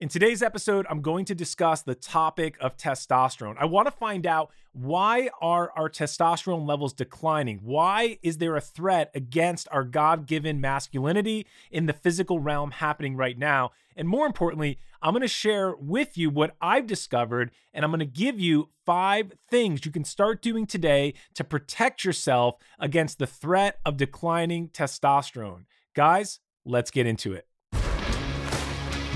In today's episode, I'm going to discuss the topic of testosterone. I want to find out why are our testosterone levels declining? Why is there a threat against our God-given masculinity in the physical realm happening right now? And more importantly, I'm going to share with you what I've discovered and I'm going to give you 5 things you can start doing today to protect yourself against the threat of declining testosterone. Guys, let's get into it.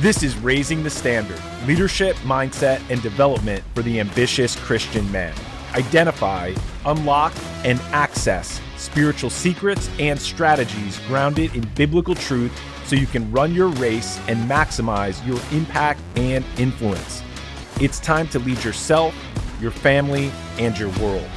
This is Raising the Standard leadership, mindset, and development for the ambitious Christian man. Identify, unlock, and access spiritual secrets and strategies grounded in biblical truth so you can run your race and maximize your impact and influence. It's time to lead yourself, your family, and your world.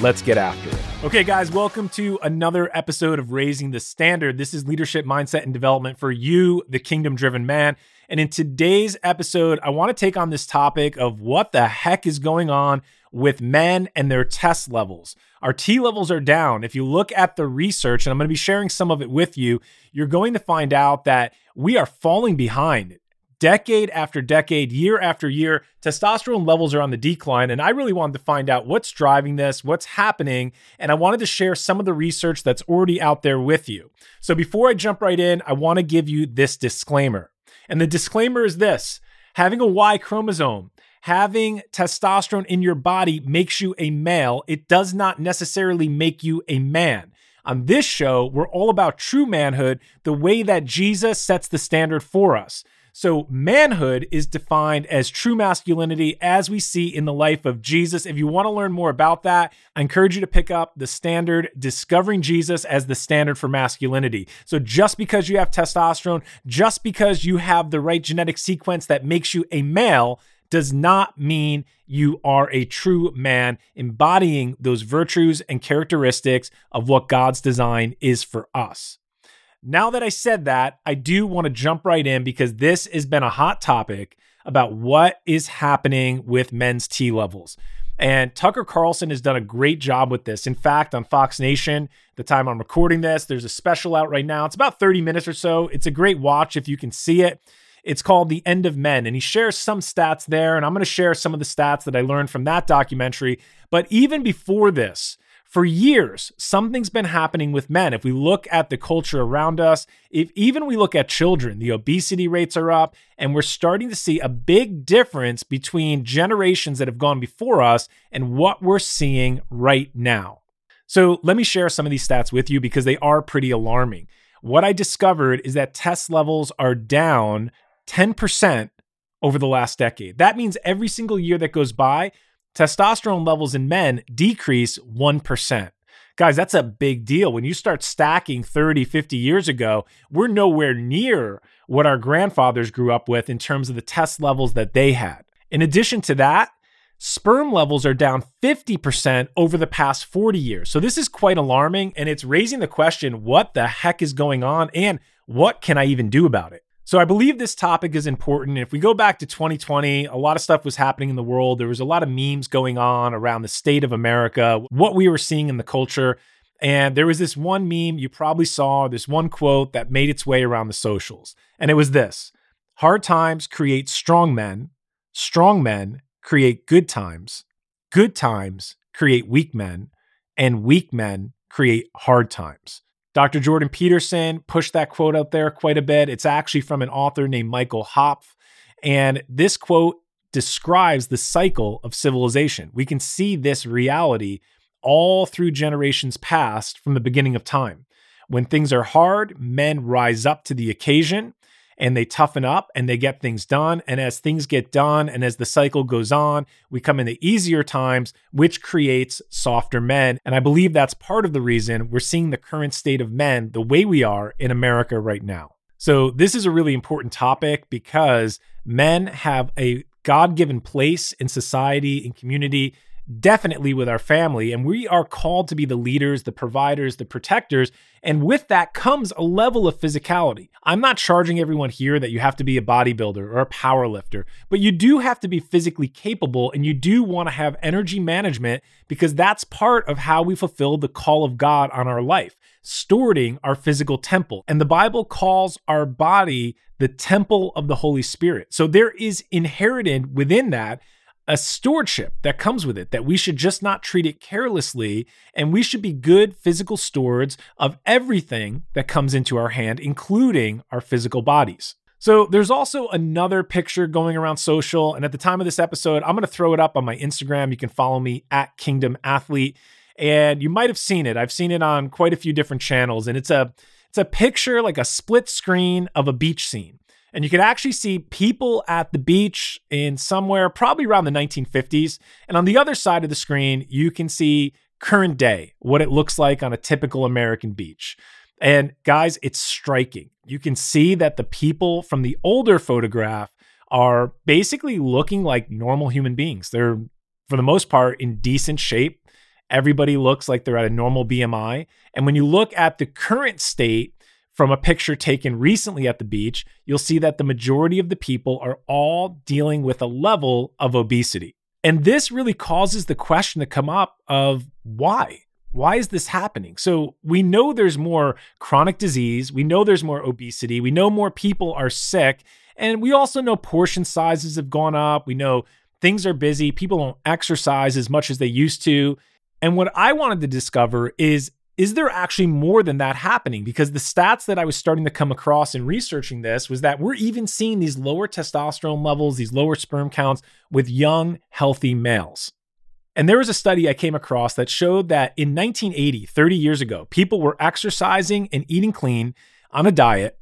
Let's get after it. Okay, guys, welcome to another episode of Raising the Standard. This is leadership, mindset, and development for you, the kingdom driven man. And in today's episode, I want to take on this topic of what the heck is going on with men and their test levels. Our T levels are down. If you look at the research, and I'm going to be sharing some of it with you, you're going to find out that we are falling behind. Decade after decade, year after year, testosterone levels are on the decline. And I really wanted to find out what's driving this, what's happening. And I wanted to share some of the research that's already out there with you. So before I jump right in, I want to give you this disclaimer. And the disclaimer is this having a Y chromosome, having testosterone in your body makes you a male. It does not necessarily make you a man. On this show, we're all about true manhood, the way that Jesus sets the standard for us. So, manhood is defined as true masculinity as we see in the life of Jesus. If you want to learn more about that, I encourage you to pick up the standard Discovering Jesus as the Standard for Masculinity. So, just because you have testosterone, just because you have the right genetic sequence that makes you a male, does not mean you are a true man embodying those virtues and characteristics of what God's design is for us. Now that I said that, I do want to jump right in because this has been a hot topic about what is happening with men's T levels. And Tucker Carlson has done a great job with this. In fact, on Fox Nation, the time I'm recording this, there's a special out right now. It's about 30 minutes or so. It's a great watch if you can see it. It's called The End of Men, and he shares some stats there. And I'm going to share some of the stats that I learned from that documentary. But even before this, for years, something's been happening with men. If we look at the culture around us, if even we look at children, the obesity rates are up, and we're starting to see a big difference between generations that have gone before us and what we're seeing right now. So let me share some of these stats with you because they are pretty alarming. What I discovered is that test levels are down 10% over the last decade. That means every single year that goes by, testosterone levels in men decrease 1%. Guys, that's a big deal. When you start stacking 30, 50 years ago, we're nowhere near what our grandfathers grew up with in terms of the test levels that they had. In addition to that, sperm levels are down 50% over the past 40 years. So this is quite alarming and it's raising the question what the heck is going on and what can I even do about it? So I believe this topic is important. If we go back to 2020, a lot of stuff was happening in the world. There was a lot of memes going on around the state of America, what we were seeing in the culture. And there was this one meme you probably saw, this one quote that made its way around the socials. And it was this Hard times create strong men, strong men create good times, good times create weak men, and weak men create hard times. Dr. Jordan Peterson pushed that quote out there quite a bit. It's actually from an author named Michael Hopf. And this quote describes the cycle of civilization. We can see this reality all through generations past from the beginning of time. When things are hard, men rise up to the occasion and they toughen up and they get things done. And as things get done and as the cycle goes on, we come into easier times, which creates softer men. And I believe that's part of the reason we're seeing the current state of men the way we are in America right now. So, this is a really important topic because men have a God given place in society, and community definitely with our family. And we are called to be the leaders, the providers, the protectors. And with that comes a level of physicality. I'm not charging everyone here that you have to be a bodybuilder or a power lifter, but you do have to be physically capable and you do want to have energy management because that's part of how we fulfill the call of God on our life. stewarding our physical temple. And the Bible calls our body the temple of the Holy Spirit. So there is inherited within that a stewardship that comes with it, that we should just not treat it carelessly. And we should be good physical stewards of everything that comes into our hand, including our physical bodies. So there's also another picture going around social. And at the time of this episode, I'm going to throw it up on my Instagram. You can follow me at Kingdom Athlete. And you might have seen it. I've seen it on quite a few different channels. And it's a it's a picture like a split screen of a beach scene. And you can actually see people at the beach in somewhere probably around the 1950s. And on the other side of the screen, you can see current day, what it looks like on a typical American beach. And guys, it's striking. You can see that the people from the older photograph are basically looking like normal human beings. They're, for the most part, in decent shape. Everybody looks like they're at a normal BMI. And when you look at the current state, from a picture taken recently at the beach, you'll see that the majority of the people are all dealing with a level of obesity. And this really causes the question to come up of why? Why is this happening? So we know there's more chronic disease, we know there's more obesity, we know more people are sick, and we also know portion sizes have gone up. We know things are busy, people don't exercise as much as they used to. And what I wanted to discover is is there actually more than that happening? Because the stats that I was starting to come across in researching this was that we're even seeing these lower testosterone levels, these lower sperm counts with young, healthy males. And there was a study I came across that showed that in 1980, 30 years ago, people were exercising and eating clean on a diet.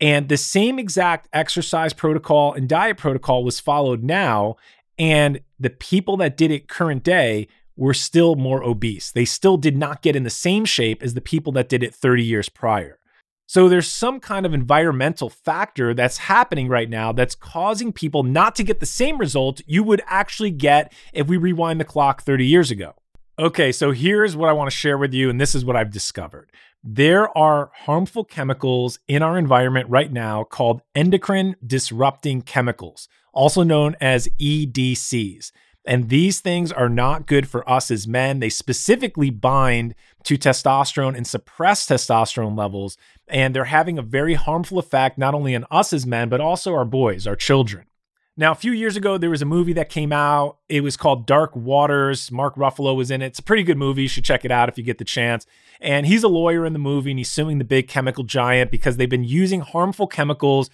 And the same exact exercise protocol and diet protocol was followed now. And the people that did it current day were still more obese. They still did not get in the same shape as the people that did it 30 years prior. So there's some kind of environmental factor that's happening right now that's causing people not to get the same result you would actually get if we rewind the clock 30 years ago. Okay, so here's what I want to share with you, and this is what I've discovered. There are harmful chemicals in our environment right now called endocrine disrupting chemicals, also known as EDCs. And these things are not good for us as men. They specifically bind to testosterone and suppress testosterone levels. And they're having a very harmful effect, not only on us as men, but also our boys, our children. Now, a few years ago, there was a movie that came out. It was called Dark Waters. Mark Ruffalo was in it. It's a pretty good movie. You should check it out if you get the chance. And he's a lawyer in the movie, and he's suing the big chemical giant because they've been using harmful chemicals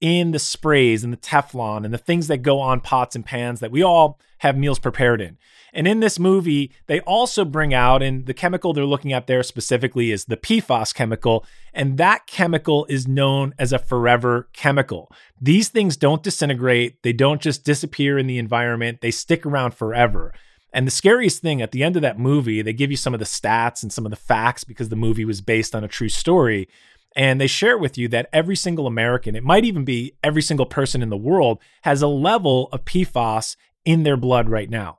in the sprays and the Teflon and the things that go on pots and pans that we all have meals prepared in. And in this movie, they also bring out, and the chemical they're looking at there specifically is the PFAS chemical, and that chemical is known as a forever chemical. These things don't disintegrate, they don't just disappear in the environment, they stick around forever. And the scariest thing at the end of that movie, they give you some of the stats and some of the facts because the movie was based on a true story. And they share with you that every single American, it might even be every single person in the world, has a level of PFAS in their blood right now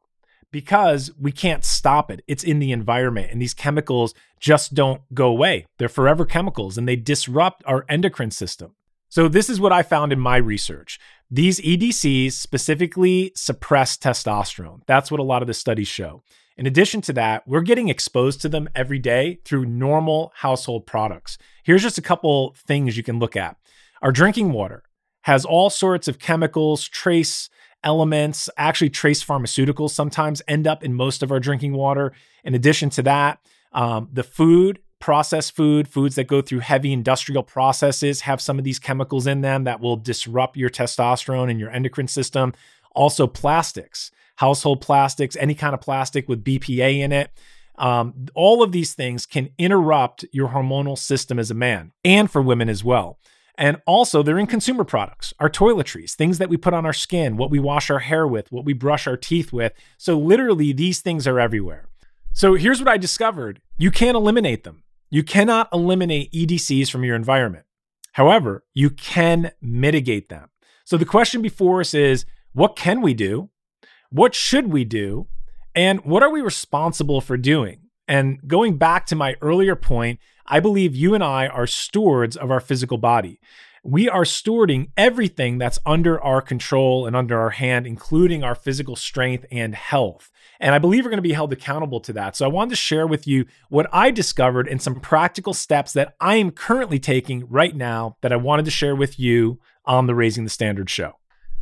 because we can't stop it. It's in the environment, and these chemicals just don't go away. They're forever chemicals and they disrupt our endocrine system. So, this is what I found in my research. These EDCs specifically suppress testosterone. That's what a lot of the studies show. In addition to that, we're getting exposed to them every day through normal household products. Here's just a couple things you can look at. Our drinking water has all sorts of chemicals, trace elements, actually trace pharmaceuticals sometimes end up in most of our drinking water. In addition to that, um, the food, processed food, foods that go through heavy industrial processes have some of these chemicals in them that will disrupt your testosterone and your endocrine system. Also, plastics, household plastics, any kind of plastic with BPA in it. Um, all of these things can interrupt your hormonal system as a man and for women as well. And also, they're in consumer products, our toiletries, things that we put on our skin, what we wash our hair with, what we brush our teeth with. So, literally, these things are everywhere. So, here's what I discovered you can't eliminate them. You cannot eliminate EDCs from your environment. However, you can mitigate them. So, the question before us is what can we do? What should we do? And what are we responsible for doing? And going back to my earlier point, I believe you and I are stewards of our physical body. We are stewarding everything that's under our control and under our hand, including our physical strength and health. And I believe we're going to be held accountable to that. So I wanted to share with you what I discovered and some practical steps that I am currently taking right now that I wanted to share with you on the Raising the Standard show.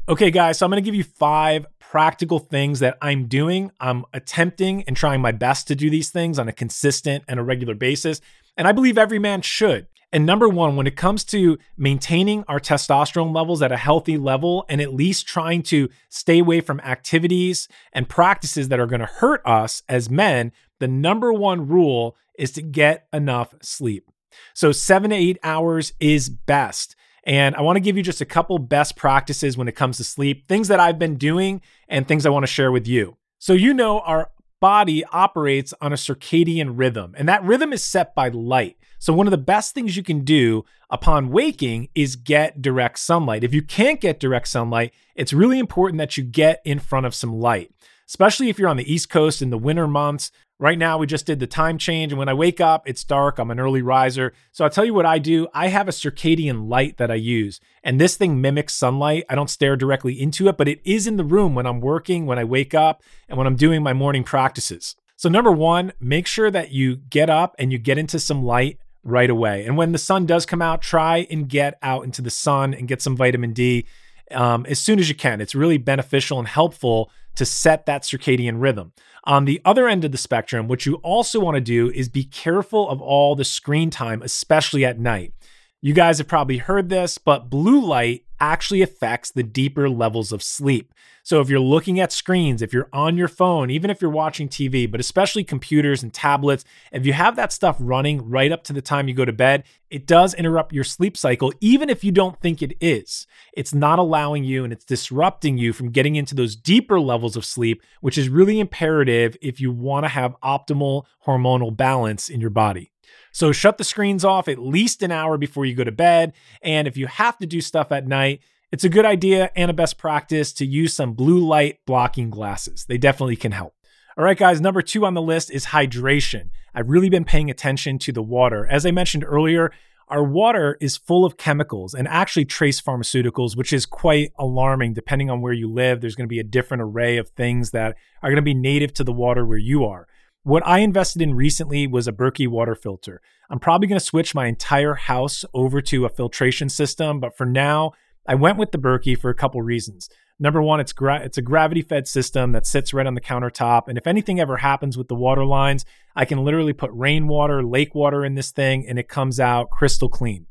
Okay, guys, so I'm going to give you five practical things that I'm doing. I'm attempting and trying my best to do these things on a consistent and a regular basis. And I believe every man should. And number one, when it comes to maintaining our testosterone levels at a healthy level and at least trying to stay away from activities and practices that are going to hurt us as men, the number one rule is to get enough sleep. So, seven to eight hours is best. And I want to give you just a couple best practices when it comes to sleep, things that I've been doing and things I want to share with you. So, you know, our body operates on a circadian rhythm, and that rhythm is set by light. So, one of the best things you can do upon waking is get direct sunlight. If you can't get direct sunlight, it's really important that you get in front of some light, especially if you're on the East Coast in the winter months. Right now, we just did the time change, and when I wake up, it's dark. I'm an early riser. So I'll tell you what I do. I have a circadian light that I use, and this thing mimics sunlight. I don't stare directly into it, but it is in the room when I'm working, when I wake up, and when I'm doing my morning practices. So, number one, make sure that you get up and you get into some light right away. And when the sun does come out, try and get out into the sun and get some vitamin D um, as soon as you can. It's really beneficial and helpful to set that circadian rhythm. On the other end of the spectrum, what you also want to do is be careful of all the screen time, especially at night. You guys have probably heard this, but blue light actually affects the deeper levels of sleep. So if you're looking at screens, if you're on your phone, even if you're watching TV, but especially computers and tablets, if you have that stuff running right up to the time you go to bed, it does interrupt your sleep cycle, even if you don't think it is. It's not allowing you and it's disrupting you from getting into those deeper levels of sleep, which is really imperative if you want to have optimal hormonal balance in your body. So shut the screens off at least an hour before you go to bed. And if you have to do stuff at night, it's a good idea and a best practice to use some blue light blocking glasses. They definitely can help. All right, guys, number two on the list is hydration. I've really been paying attention to the water. As I mentioned earlier, our water is full of chemicals and actually trace pharmaceuticals, which is quite alarming. Depending on where you live, there's going to be a different array of things that are going to be native to the water where you are. What I invested in recently was a Berkey water filter. I'm probably going to switch my entire house over to a filtration system, but for now, I went with the Berkey for a couple reasons. Number one, it's gra- it's a gravity fed system that sits right on the countertop, and if anything ever happens with the water lines, I can literally put rainwater, lake water in this thing, and it comes out crystal clean.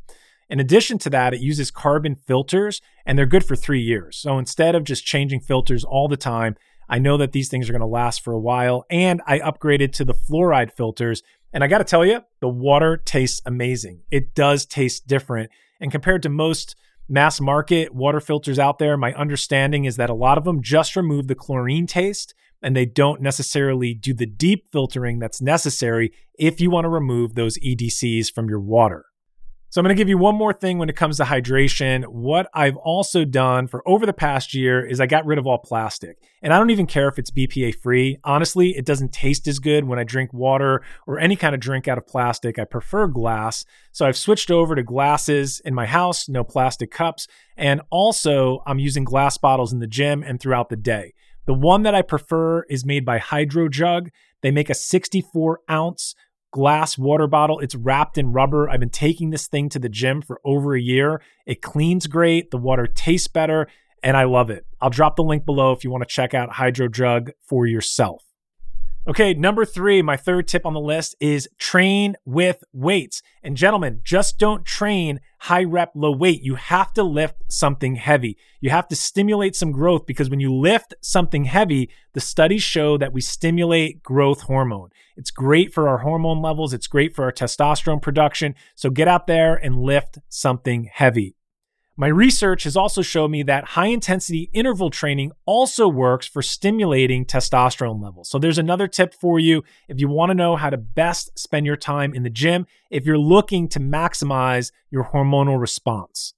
In addition to that, it uses carbon filters, and they're good for three years. So instead of just changing filters all the time, I know that these things are going to last for a while. And I upgraded to the fluoride filters. And I got to tell you, the water tastes amazing. It does taste different. And compared to most mass market water filters out there, my understanding is that a lot of them just remove the chlorine taste and they don't necessarily do the deep filtering that's necessary if you want to remove those EDCs from your water. So I'm going to give you one more thing when it comes to hydration. What I've also done for over the past year is I got rid of all plastic. And I don't even care if it's BPA free. Honestly, it doesn't taste as good when I drink water or any kind of drink out of plastic. I prefer glass. So I've switched over to glasses in my house, no plastic cups. And also, I'm using glass bottles in the gym and throughout the day. The one that I prefer is made by HydroJug. They make a 64 ounce glass water bottle. It's wrapped in rubber. I've been taking this thing to the gym for over a year. It cleans great, the water tastes better, and I love it. I'll drop the link below if you want to check out HydroJug for yourself. Okay, number three, my third tip on the list is train with weights. And gentlemen, just don't train high rep, low weight. You have to lift something heavy. You have to stimulate some growth because when you lift something heavy, the studies show that we stimulate growth hormone. It's great for our hormone levels, it's great for our testosterone production. So get out there and lift something heavy. My research has also shown me that high intensity interval training also works for stimulating testosterone levels. So there's another tip for you if you want to know how to best spend your time in the gym if you're looking to maximize your hormonal response.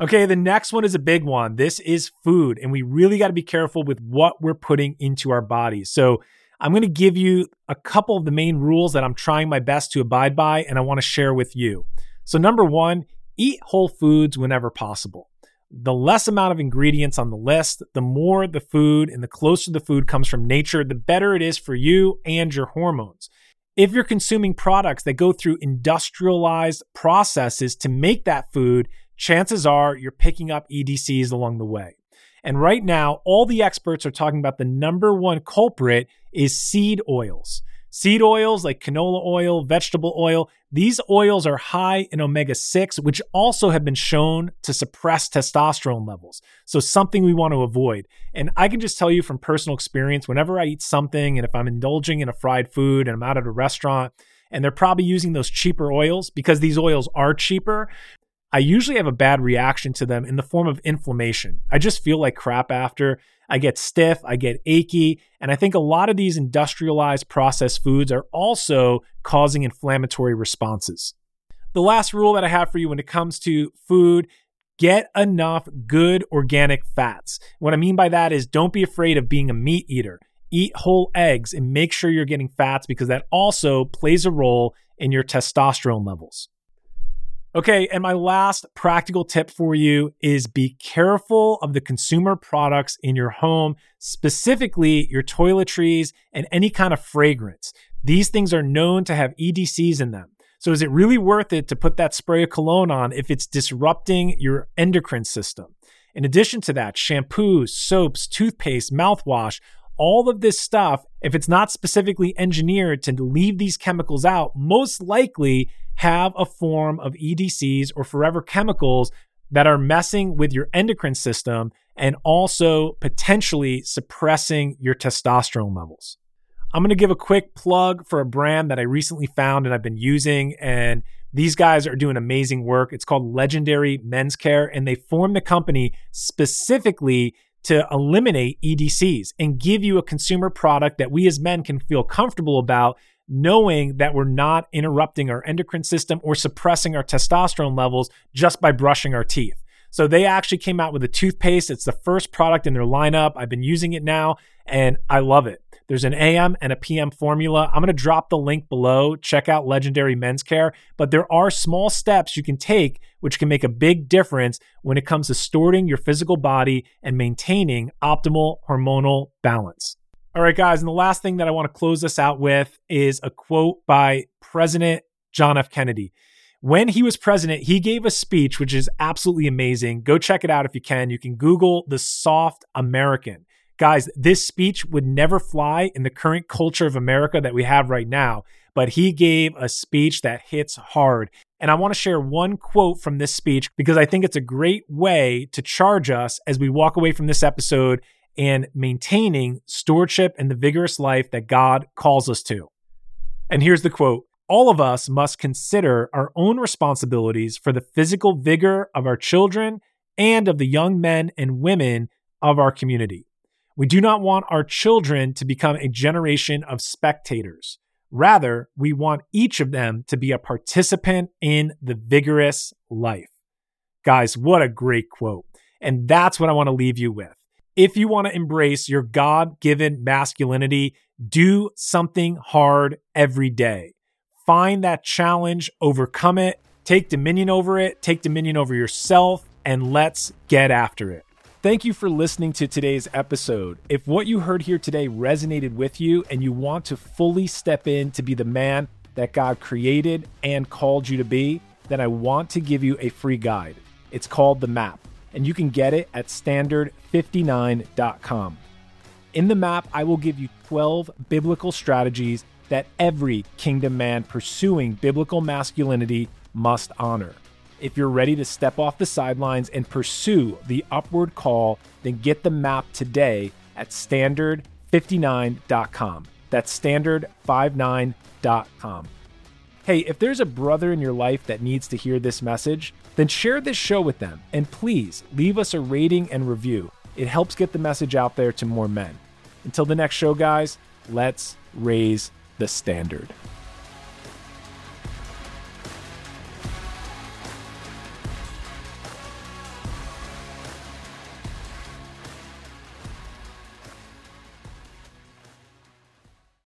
Okay, the next one is a big one. This is food, and we really got to be careful with what we're putting into our bodies. So, I'm going to give you a couple of the main rules that I'm trying my best to abide by, and I want to share with you. So, number one, eat whole foods whenever possible. The less amount of ingredients on the list, the more the food and the closer the food comes from nature, the better it is for you and your hormones. If you're consuming products that go through industrialized processes to make that food, chances are you're picking up EDCs along the way. And right now, all the experts are talking about the number one culprit is seed oils. Seed oils like canola oil, vegetable oil, these oils are high in omega 6, which also have been shown to suppress testosterone levels. So, something we want to avoid. And I can just tell you from personal experience whenever I eat something and if I'm indulging in a fried food and I'm out at a restaurant and they're probably using those cheaper oils because these oils are cheaper, I usually have a bad reaction to them in the form of inflammation. I just feel like crap after. I get stiff, I get achy, and I think a lot of these industrialized processed foods are also causing inflammatory responses. The last rule that I have for you when it comes to food get enough good organic fats. What I mean by that is don't be afraid of being a meat eater. Eat whole eggs and make sure you're getting fats because that also plays a role in your testosterone levels. Okay, and my last practical tip for you is be careful of the consumer products in your home, specifically your toiletries and any kind of fragrance. These things are known to have EDCs in them. So, is it really worth it to put that spray of cologne on if it's disrupting your endocrine system? In addition to that, shampoos, soaps, toothpaste, mouthwash, all of this stuff, if it's not specifically engineered to leave these chemicals out, most likely have a form of EDCs or forever chemicals that are messing with your endocrine system and also potentially suppressing your testosterone levels. I'm going to give a quick plug for a brand that I recently found and I've been using. And these guys are doing amazing work. It's called Legendary Men's Care, and they formed the company specifically to eliminate EDCs and give you a consumer product that we as men can feel comfortable about knowing that we're not interrupting our endocrine system or suppressing our testosterone levels just by brushing our teeth. So they actually came out with a toothpaste. It's the first product in their lineup. I've been using it now and I love it. There's an AM and a PM formula. I'm going to drop the link below. Check out Legendary Men's Care. But there are small steps you can take which can make a big difference when it comes to storing your physical body and maintaining optimal hormonal balance. All right, guys. And the last thing that I want to close this out with is a quote by President John F. Kennedy. When he was president, he gave a speech which is absolutely amazing. Go check it out if you can. You can Google the soft American. Guys, this speech would never fly in the current culture of America that we have right now, but he gave a speech that hits hard. And I want to share one quote from this speech because I think it's a great way to charge us as we walk away from this episode and maintaining stewardship and the vigorous life that God calls us to. And here's the quote All of us must consider our own responsibilities for the physical vigor of our children and of the young men and women of our community. We do not want our children to become a generation of spectators. Rather, we want each of them to be a participant in the vigorous life. Guys, what a great quote. And that's what I want to leave you with if you want to embrace your God given masculinity, do something hard every day. Find that challenge, overcome it, take dominion over it, take dominion over yourself, and let's get after it. Thank you for listening to today's episode. If what you heard here today resonated with you and you want to fully step in to be the man that God created and called you to be, then I want to give you a free guide. It's called The Map and you can get it at standard59.com. In the map, I will give you 12 biblical strategies that every kingdom man pursuing biblical masculinity must honor. If you're ready to step off the sidelines and pursue the upward call, then get the map today at standard59.com. That's standard59.com. Hey, if there's a brother in your life that needs to hear this message, then share this show with them and please leave us a rating and review. It helps get the message out there to more men. Until the next show, guys, let's raise the standard.